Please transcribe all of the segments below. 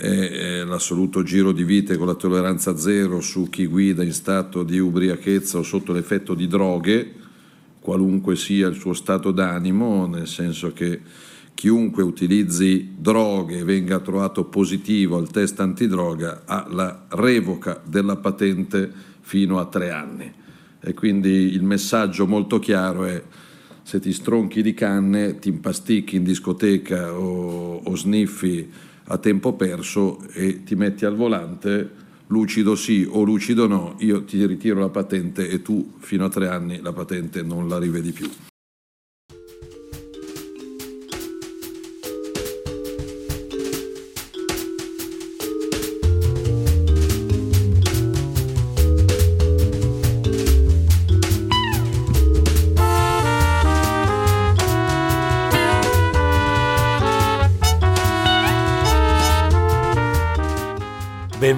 è l'assoluto giro di vite con la tolleranza zero su chi guida in stato di ubriachezza o sotto l'effetto di droghe, qualunque sia il suo stato d'animo, nel senso che chiunque utilizzi droghe e venga trovato positivo al test antidroga ha la revoca della patente fino a tre anni. E quindi il messaggio molto chiaro è se ti stronchi di canne, ti impasticchi in discoteca o, o sniffi a tempo perso e ti metti al volante, lucido sì o lucido no, io ti ritiro la patente e tu fino a tre anni la patente non la rivedi più.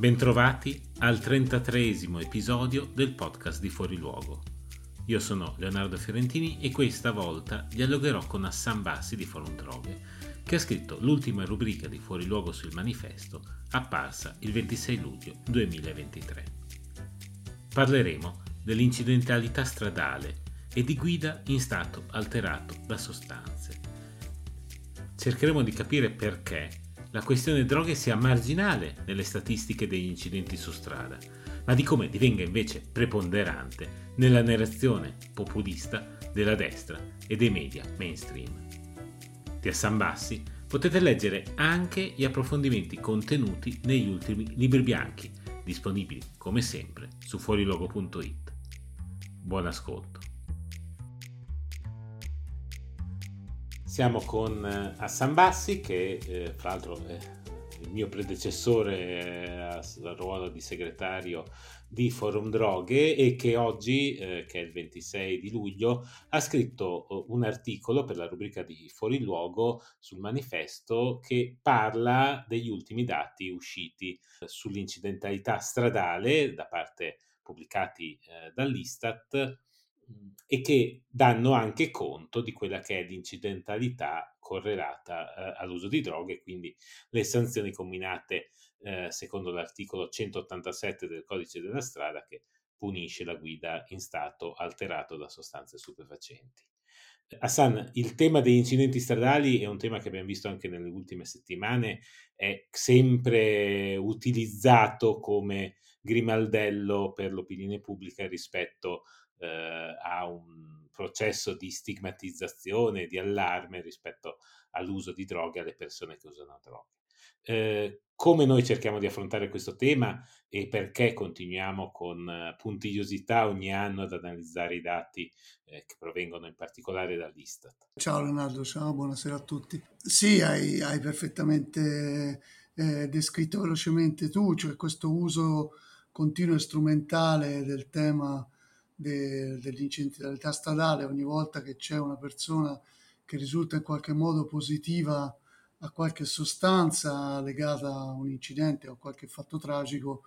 Bentrovati al 33 episodio del podcast di Fuori Luogo. Io sono Leonardo Fiorentini e questa volta dialogherò con Hassan Bassi di Forum Droghe, che ha scritto l'ultima rubrica di Fuori Luogo sul manifesto, apparsa il 26 luglio 2023. Parleremo dell'incidentalità stradale e di guida in stato alterato da sostanze. Cercheremo di capire perché la questione droghe sia marginale nelle statistiche degli incidenti su strada, ma di come divenga invece preponderante nella narrazione populista della destra e dei media mainstream. Di Hassan Bassi potete leggere anche gli approfondimenti contenuti negli ultimi libri bianchi, disponibili come sempre su fuorilogo.it. Buon ascolto. Siamo con eh, Hassan Bassi che eh, fra l'altro è il mio predecessore eh, al ruolo di segretario di Forum Droghe e che oggi, eh, che è il 26 di luglio, ha scritto eh, un articolo per la rubrica di Fuori Luogo sul manifesto che parla degli ultimi dati usciti sull'incidentalità stradale da parte pubblicati eh, dall'Istat e che danno anche conto di quella che è l'incidentalità correlata eh, all'uso di droghe, quindi le sanzioni combinate eh, secondo l'articolo 187 del codice della strada che punisce la guida in stato alterato da sostanze stupefacenti. Hassan, il tema degli incidenti stradali è un tema che abbiamo visto anche nelle ultime settimane, è sempre utilizzato come grimaldello per l'opinione pubblica rispetto eh, a un processo di stigmatizzazione, di allarme rispetto all'uso di droghe alle persone che usano droghe. Eh, come noi cerchiamo di affrontare questo tema e perché continuiamo con uh, puntigliosità ogni anno ad analizzare i dati eh, che provengono in particolare dall'Istat. Ciao Leonardo, ciao, buonasera a tutti. Sì, hai, hai perfettamente eh, descritto velocemente tu, cioè questo uso continuo e strumentale del tema de, dell'incidentalità stradale, ogni volta che c'è una persona che risulta in qualche modo positiva a qualche sostanza legata a un incidente o a qualche fatto tragico,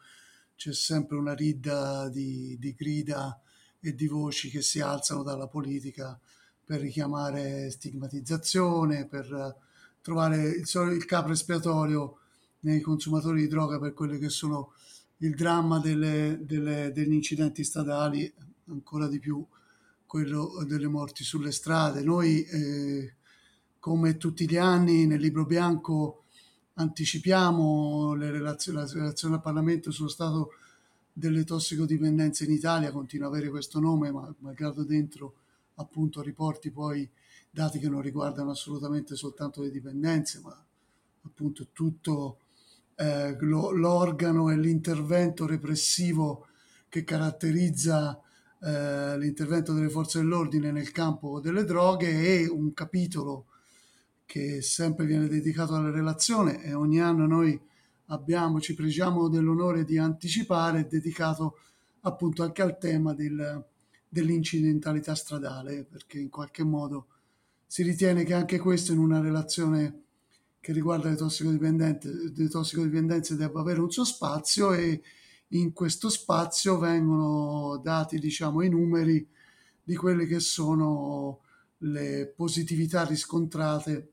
c'è sempre una ridda di, di grida e di voci che si alzano dalla politica per richiamare stigmatizzazione, per trovare il, il capo espiatorio nei consumatori di droga per quelli che sono il dramma delle, delle, degli incidenti stradali ancora di più quello delle morti sulle strade. Noi, eh, come tutti gli anni, nel libro bianco anticipiamo le relazioni, la relazione al Parlamento sullo stato delle tossicodipendenze in Italia, continua ad avere questo nome, ma malgrado dentro appunto riporti poi dati che non riguardano assolutamente soltanto le dipendenze, ma appunto tutto eh, lo, l'organo e l'intervento repressivo che caratterizza eh, l'intervento delle forze dell'ordine nel campo delle droghe e un capitolo che sempre viene dedicato alla relazione e ogni anno noi abbiamo, ci pregiamo dell'onore di anticipare, dedicato appunto anche al tema del, dell'incidentalità stradale, perché in qualche modo si ritiene che anche questo in una relazione che riguarda le tossicodipendenze, le tossicodipendenze debba avere un suo spazio e in questo spazio vengono dati diciamo i numeri di quelle che sono le positività riscontrate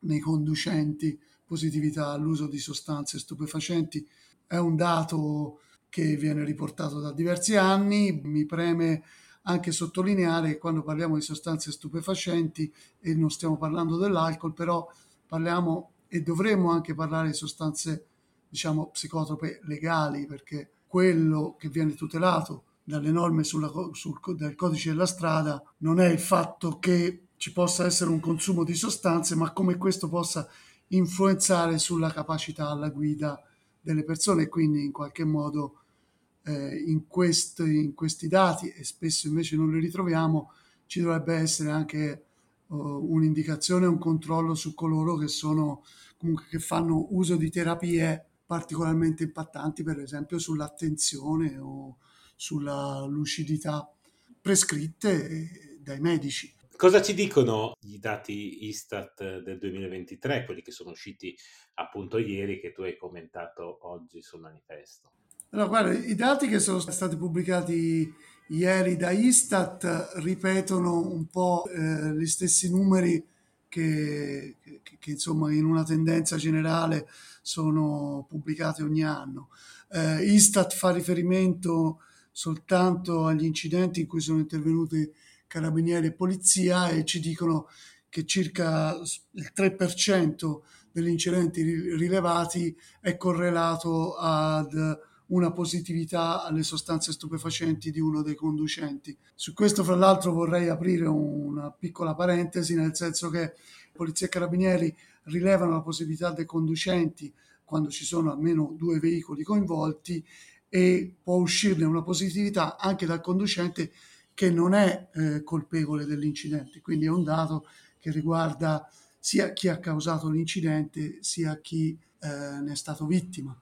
nei conducenti, positività all'uso di sostanze stupefacenti. È un dato che viene riportato da diversi anni, mi preme anche sottolineare che quando parliamo di sostanze stupefacenti e non stiamo parlando dell'alcol, però parliamo e dovremmo anche parlare di sostanze diciamo psicotrope legali perché quello che viene tutelato dalle norme sulla, sul, del codice della strada non è il fatto che ci possa essere un consumo di sostanze, ma come questo possa influenzare sulla capacità alla guida delle persone. E quindi in qualche modo eh, in, questi, in, questi, dati e spesso invece non li ritroviamo ci dovrebbe essere anche uh, un'indicazione, un controllo su coloro che sono comunque che fanno uso di terapie particolarmente impattanti, per esempio sull'attenzione o sulla lucidità prescritte dai medici. Cosa ci dicono i dati Istat del 2023, quelli che sono usciti appunto ieri, che tu hai commentato oggi sul manifesto? Allora, guarda, i dati che sono stati pubblicati ieri da Istat ripetono un po' eh, gli stessi numeri che, che, che, insomma in una tendenza generale sono pubblicati ogni anno. Eh, Istat fa riferimento soltanto agli incidenti in cui sono intervenuti carabinieri e polizia e ci dicono che circa il 3% degli incidenti rilevati è correlato ad una positività alle sostanze stupefacenti di uno dei conducenti. Su questo, fra l'altro, vorrei aprire una piccola parentesi, nel senso che polizia e carabinieri rilevano la possibilità dei conducenti quando ci sono almeno due veicoli coinvolti e può uscirne una positività anche dal conducente che non è eh, colpevole dell'incidente. Quindi è un dato che riguarda sia chi ha causato l'incidente sia chi eh, ne è stato vittima.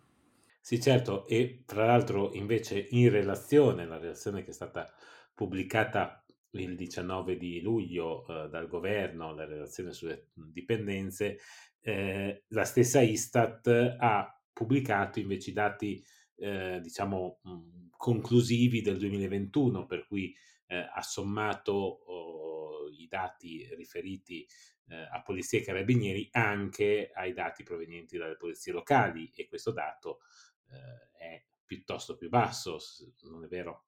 Sì, certo, e tra l'altro invece in relazione, la relazione che è stata pubblicata il 19 di luglio eh, dal governo, la relazione sulle dipendenze, eh, la stessa Istat ha pubblicato invece i dati, eh, diciamo, mh, conclusivi del 2021, per cui eh, ha sommato oh, i dati riferiti eh, a polizia e carabinieri anche ai dati provenienti dalle polizie locali e questo dato è piuttosto più basso, non è vero?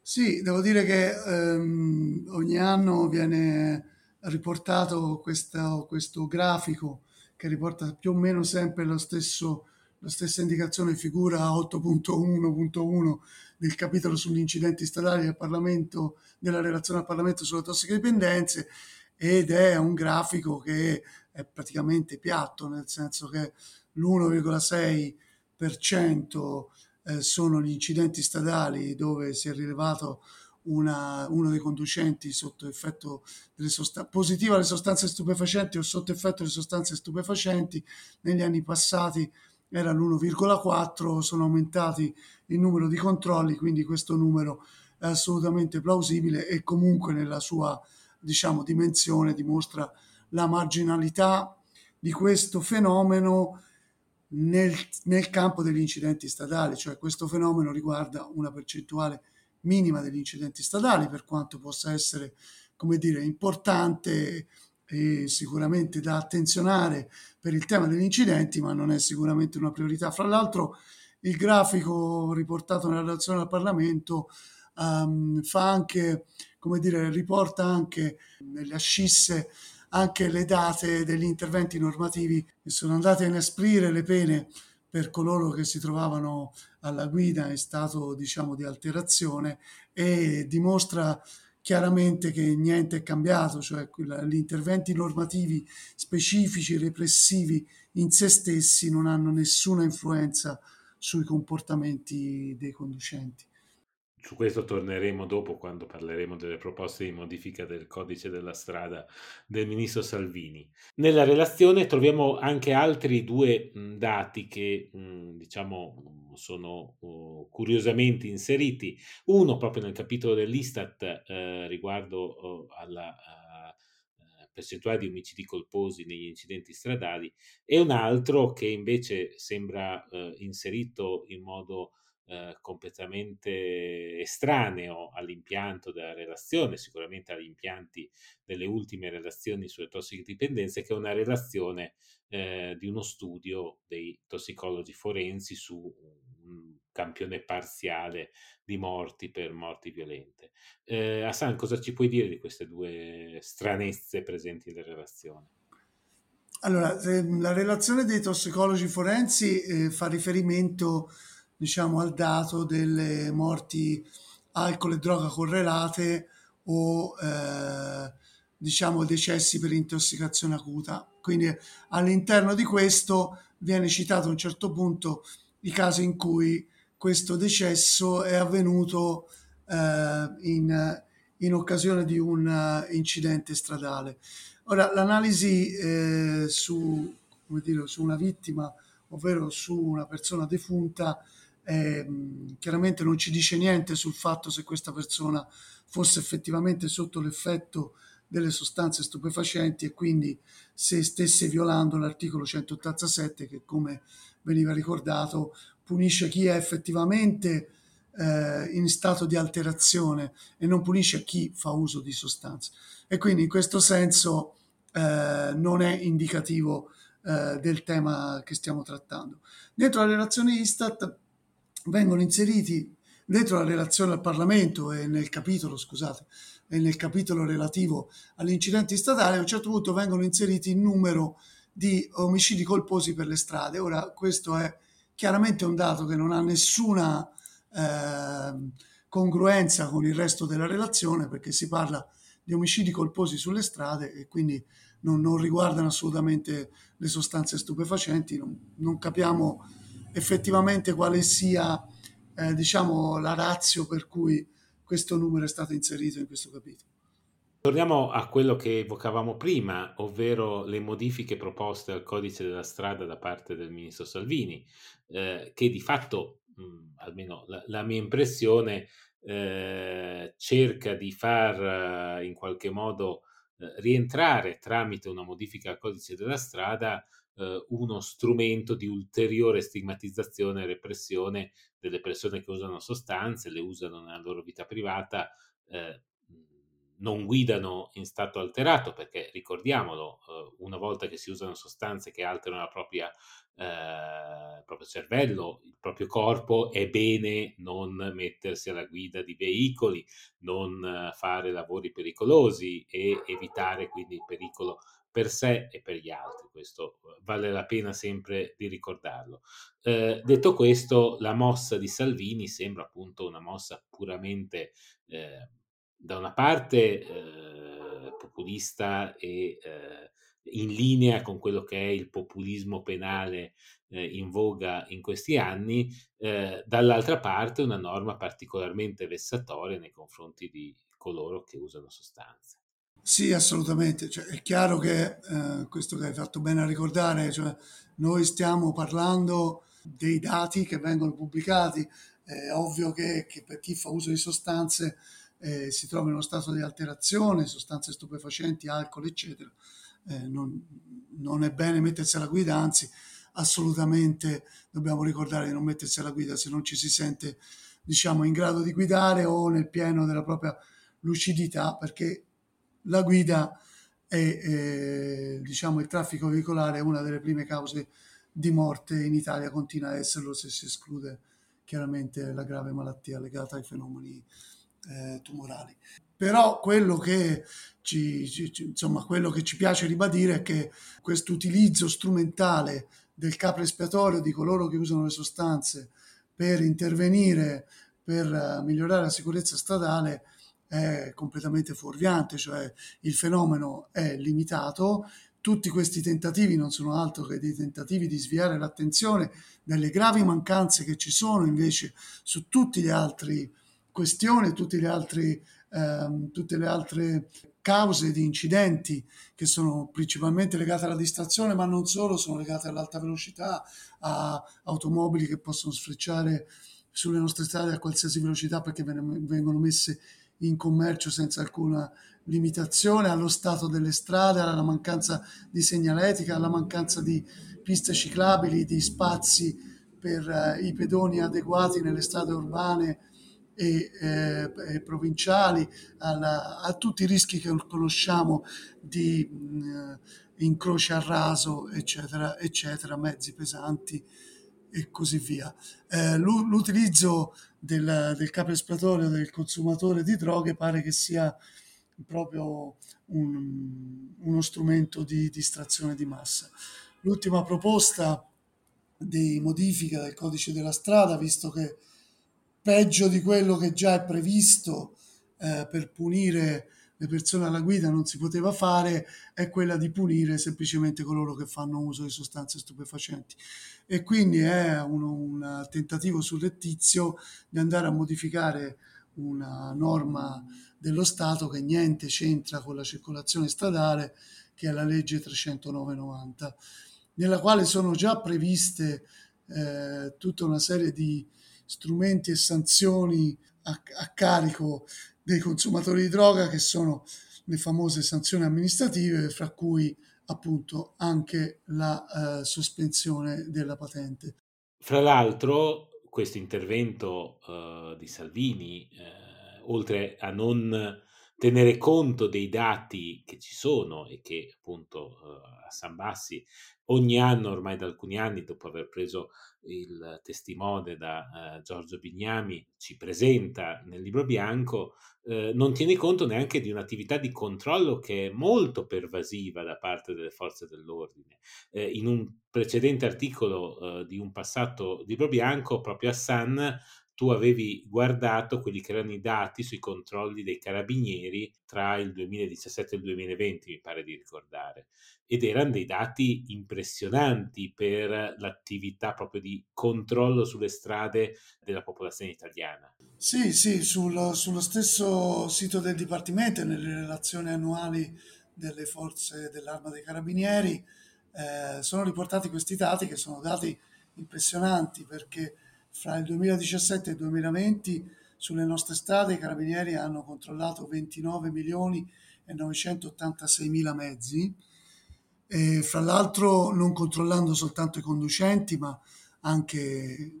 Sì, devo dire che ehm, ogni anno viene riportato questo, questo, grafico che riporta più o meno sempre lo stesso, la stessa indicazione figura 8.1.1 del capitolo sugli incidenti stradali del Parlamento, della relazione al Parlamento sulle tossicodipendenze ed è un grafico che è praticamente piatto, nel senso che l'1,6 eh, sono gli incidenti stradali dove si è rilevato una, uno dei conducenti sotto effetto delle sostanze positiva alle sostanze stupefacenti o sotto effetto delle sostanze stupefacenti. Negli anni passati era l'1,4 sono aumentati il numero di controlli quindi questo numero è assolutamente plausibile e comunque nella sua diciamo dimensione dimostra la marginalità di questo fenomeno nel, nel campo degli incidenti stradali, cioè questo fenomeno riguarda una percentuale minima degli incidenti stradali, per quanto possa essere, come dire, importante e sicuramente da attenzionare per il tema degli incidenti, ma non è sicuramente una priorità. Fra l'altro, il grafico riportato nella relazione al Parlamento um, fa anche, come dire, riporta anche nelle ascisse anche le date degli interventi normativi che sono andate a inesprire le pene per coloro che si trovavano alla guida in stato diciamo di alterazione e dimostra chiaramente che niente è cambiato, cioè gli interventi normativi specifici, repressivi in se stessi non hanno nessuna influenza sui comportamenti dei conducenti. Su questo torneremo dopo quando parleremo delle proposte di modifica del codice della strada del ministro Salvini. Nella relazione troviamo anche altri due dati che diciamo sono uh, curiosamente inseriti. Uno proprio nel capitolo dell'Istat eh, riguardo uh, alla uh, percentuale di omicidi colposi negli incidenti stradali e un altro che invece sembra eh, inserito in modo eh, completamente estraneo all'impianto della relazione, sicuramente agli impianti delle ultime relazioni sulle tossicodipendenze, che è una relazione eh, di uno studio dei tossicologi forensi su un campione parziale di morti per morti violente. Eh, Hassan, cosa ci puoi dire di queste due stranezze presenti nella relazione? Allora, la relazione dei tossicologi forensi eh, fa riferimento diciamo, al dato delle morti alcol e droga correlate o eh, diciamo decessi per intossicazione acuta. Quindi all'interno di questo viene citato a un certo punto i casi in cui questo decesso è avvenuto eh, in, in, occasione di un uh, incidente stradale. Ora, l'analisi eh, su, dire, su una vittima, ovvero su una persona defunta, eh, chiaramente non ci dice niente sul fatto se questa persona fosse effettivamente sotto l'effetto delle sostanze stupefacenti e quindi se stesse violando l'articolo 187 che come veniva ricordato punisce chi è effettivamente eh, in stato di alterazione e non punisce chi fa uso di sostanze e quindi in questo senso eh, non è indicativo eh, del tema che stiamo trattando. Dentro la relazione Istat vengono inseriti dentro la relazione al Parlamento e nel capitolo, scusate, e nel capitolo relativo agli incidenti statali, a un certo punto vengono inseriti il numero di omicidi colposi per le strade. Ora, questo è chiaramente un dato che non ha nessuna eh, congruenza con il resto della relazione perché si parla di omicidi colposi sulle strade e quindi non, non riguardano assolutamente le sostanze stupefacenti, non, non capiamo effettivamente quale sia eh, diciamo, la razio per cui questo numero è stato inserito in questo capitolo. Torniamo a quello che evocavamo prima, ovvero le modifiche proposte al codice della strada da parte del ministro Salvini, eh, che di fatto, mh, almeno la, la, mia impressione, eh, cerca di far eh, in qualche modo eh, rientrare tramite una modifica al codice della strada eh, uno strumento di ulteriore stigmatizzazione e repressione delle persone che usano sostanze, le usano nella loro vita privata, eh, non guidano in stato alterato, perché ricordiamolo, eh, una volta che si usano sostanze che alterano la propria, eh, il proprio cervello, il proprio corpo, è bene non mettersi alla guida di veicoli, non eh, fare lavori pericolosi e evitare quindi il pericolo per sé e per gli altri, questo eh, vale la pena sempre di ricordarlo. Eh, detto questo, la mossa di Salvini sembra appunto una mossa puramente eh, da una parte eh, populista e eh, in linea con quello che è il populismo penale eh, in voga in questi anni, dall'altra parte una norma particolarmente vessatoria nei confronti di coloro che usano sostanze. Sì, assolutamente. Cioè, è chiaro che eh, questo che hai fatto bene a ricordare, cioè, noi stiamo parlando dei dati che vengono pubblicati. È ovvio che, che per chi fa uso di sostanze eh, si trova in uno stato di alterazione, sostanze stupefacenti, alcol, eccetera. Eh, non, non, è bene mettersi alla guida, anzi, assolutamente dobbiamo ricordare di non mettersi alla guida se non ci si sente, diciamo, in grado di guidare o nel pieno della propria lucidità, perché la guida e eh, diciamo il traffico veicolare è una delle prime cause di morte in Italia, continua a esserlo se si esclude chiaramente la grave malattia legata ai fenomeni eh, tumorali. Però quello che ci, ci, insomma, quello che ci piace ribadire è che questo utilizzo strumentale del capro espiatorio di coloro che usano le sostanze per intervenire per uh, migliorare la sicurezza stradale è completamente fuorviante, cioè il fenomeno è limitato, tutti questi tentativi non sono altro che dei tentativi di sviare l'attenzione dalle gravi mancanze che ci sono invece su tutti gli altri questione, tutti gli altri, ehm, tutte le altre cause di incidenti che sono principalmente legate alla distrazione, ma non solo, sono legate all'alta velocità, a automobili che possono sfrecciare sulle nostre strade a qualsiasi velocità perché vengono messe in commercio senza alcuna limitazione, allo stato delle strade, alla mancanza di segnaletica, alla mancanza di piste ciclabili, di spazi per uh, i pedoni adeguati nelle strade urbane e, eh, e provinciali, alla, a tutti i rischi che conosciamo di mh, incroci a raso, eccetera, eccetera, mezzi pesanti e così via. Eh, l'utilizzo del, del capo espiatorio del consumatore di droghe pare che sia proprio un, uno strumento di distrazione di massa. L'ultima proposta di modifica del codice della strada, visto che peggio di quello che già è previsto eh, per punire le persone alla guida non si poteva fare, è quella di punire semplicemente coloro che fanno uso di sostanze stupefacenti. E quindi è un, un tentativo surrettizio di andare a modificare una norma dello Stato che niente c'entra con la circolazione stradale, che è la legge 309-90, nella quale sono già previste eh, tutta una serie di strumenti e sanzioni a, a carico dei consumatori di droga, che sono le famose sanzioni amministrative, fra cui appunto anche la eh, sospensione della patente. Fra l'altro, questo intervento eh, di Salvini, eh, oltre a non tenere conto dei dati che ci sono e che appunto eh, a San Bassi ogni anno, ormai da alcuni anni, dopo aver preso il testimone da uh, Giorgio Bignami, ci presenta nel libro bianco, uh, non tiene conto neanche di un'attività di controllo che è molto pervasiva da parte delle forze dell'ordine. Uh, in un precedente articolo di un passato libro bianco, proprio Hassan tu avevi guardato quelli che erano i dati sui controlli dei carabinieri tra il 2017 e il 2020, mi pare di ricordare, ed erano dei dati impressionanti per l'attività proprio di controllo sulle strade della popolazione italiana. Sì, sì, sul, sullo stesso sito del Dipartimento, nelle relazioni annuali delle forze dell'arma dei carabinieri, eh, sono riportati questi dati che sono dati impressionanti perché fra il 2017 e il 2020 sulle nostre strade i carabinieri hanno controllato 29 milioni e 986 mila mezzi, e fra l'altro non controllando soltanto i conducenti, ma anche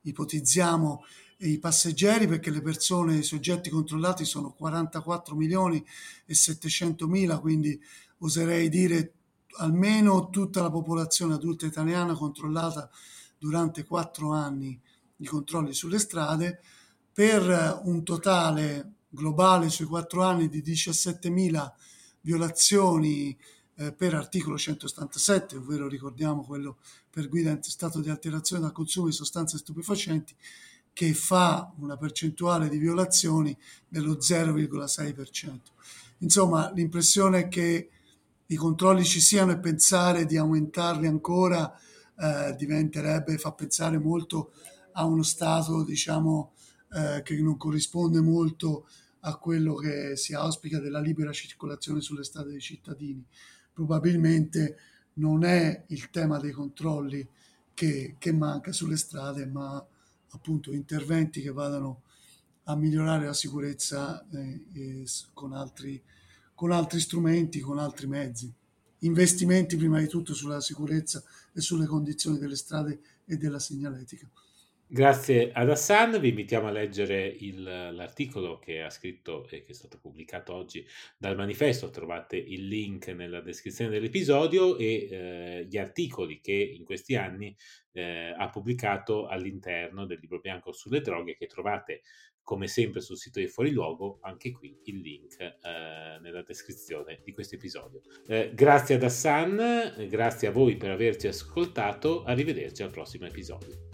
ipotizziamo i passeggeri perché le persone, i soggetti controllati sono 44 milioni e 700 mila, quindi oserei dire almeno tutta la popolazione adulta italiana controllata durante quattro anni di controlli sulle strade per un totale globale sui quattro anni di 17.000 violazioni eh, per articolo 177, ovvero ricordiamo quello per guida in stato di alterazione dal consumo di sostanze stupefacenti, che fa una percentuale di violazioni dello 0,6%. Insomma, l'impressione che i controlli ci siano e pensare di aumentarli ancora eh, diventerebbe, fa pensare molto a uno Stato, diciamo, eh, che non corrisponde molto a quello che si auspica della libera circolazione sulle strade dei cittadini. Probabilmente non è il tema dei controlli che, che manca sulle strade, ma appunto interventi che vadano a migliorare la sicurezza eh, con, altri, con altri strumenti, con altri mezzi. Investimenti prima di tutto sulla sicurezza e sulle condizioni delle strade e della segnaletica. Grazie ad Hassan, vi invitiamo a leggere il, l'articolo che ha scritto e che è stato pubblicato oggi dal manifesto, trovate il link nella descrizione dell'episodio e eh, gli articoli che in questi anni eh, ha pubblicato all'interno del libro bianco sulle droghe che trovate come sempre sul sito di Fuori Luogo, anche qui il link eh, nella descrizione di questo episodio. Eh, grazie ad Hassan, grazie a voi per averci ascoltato, arrivederci al prossimo episodio.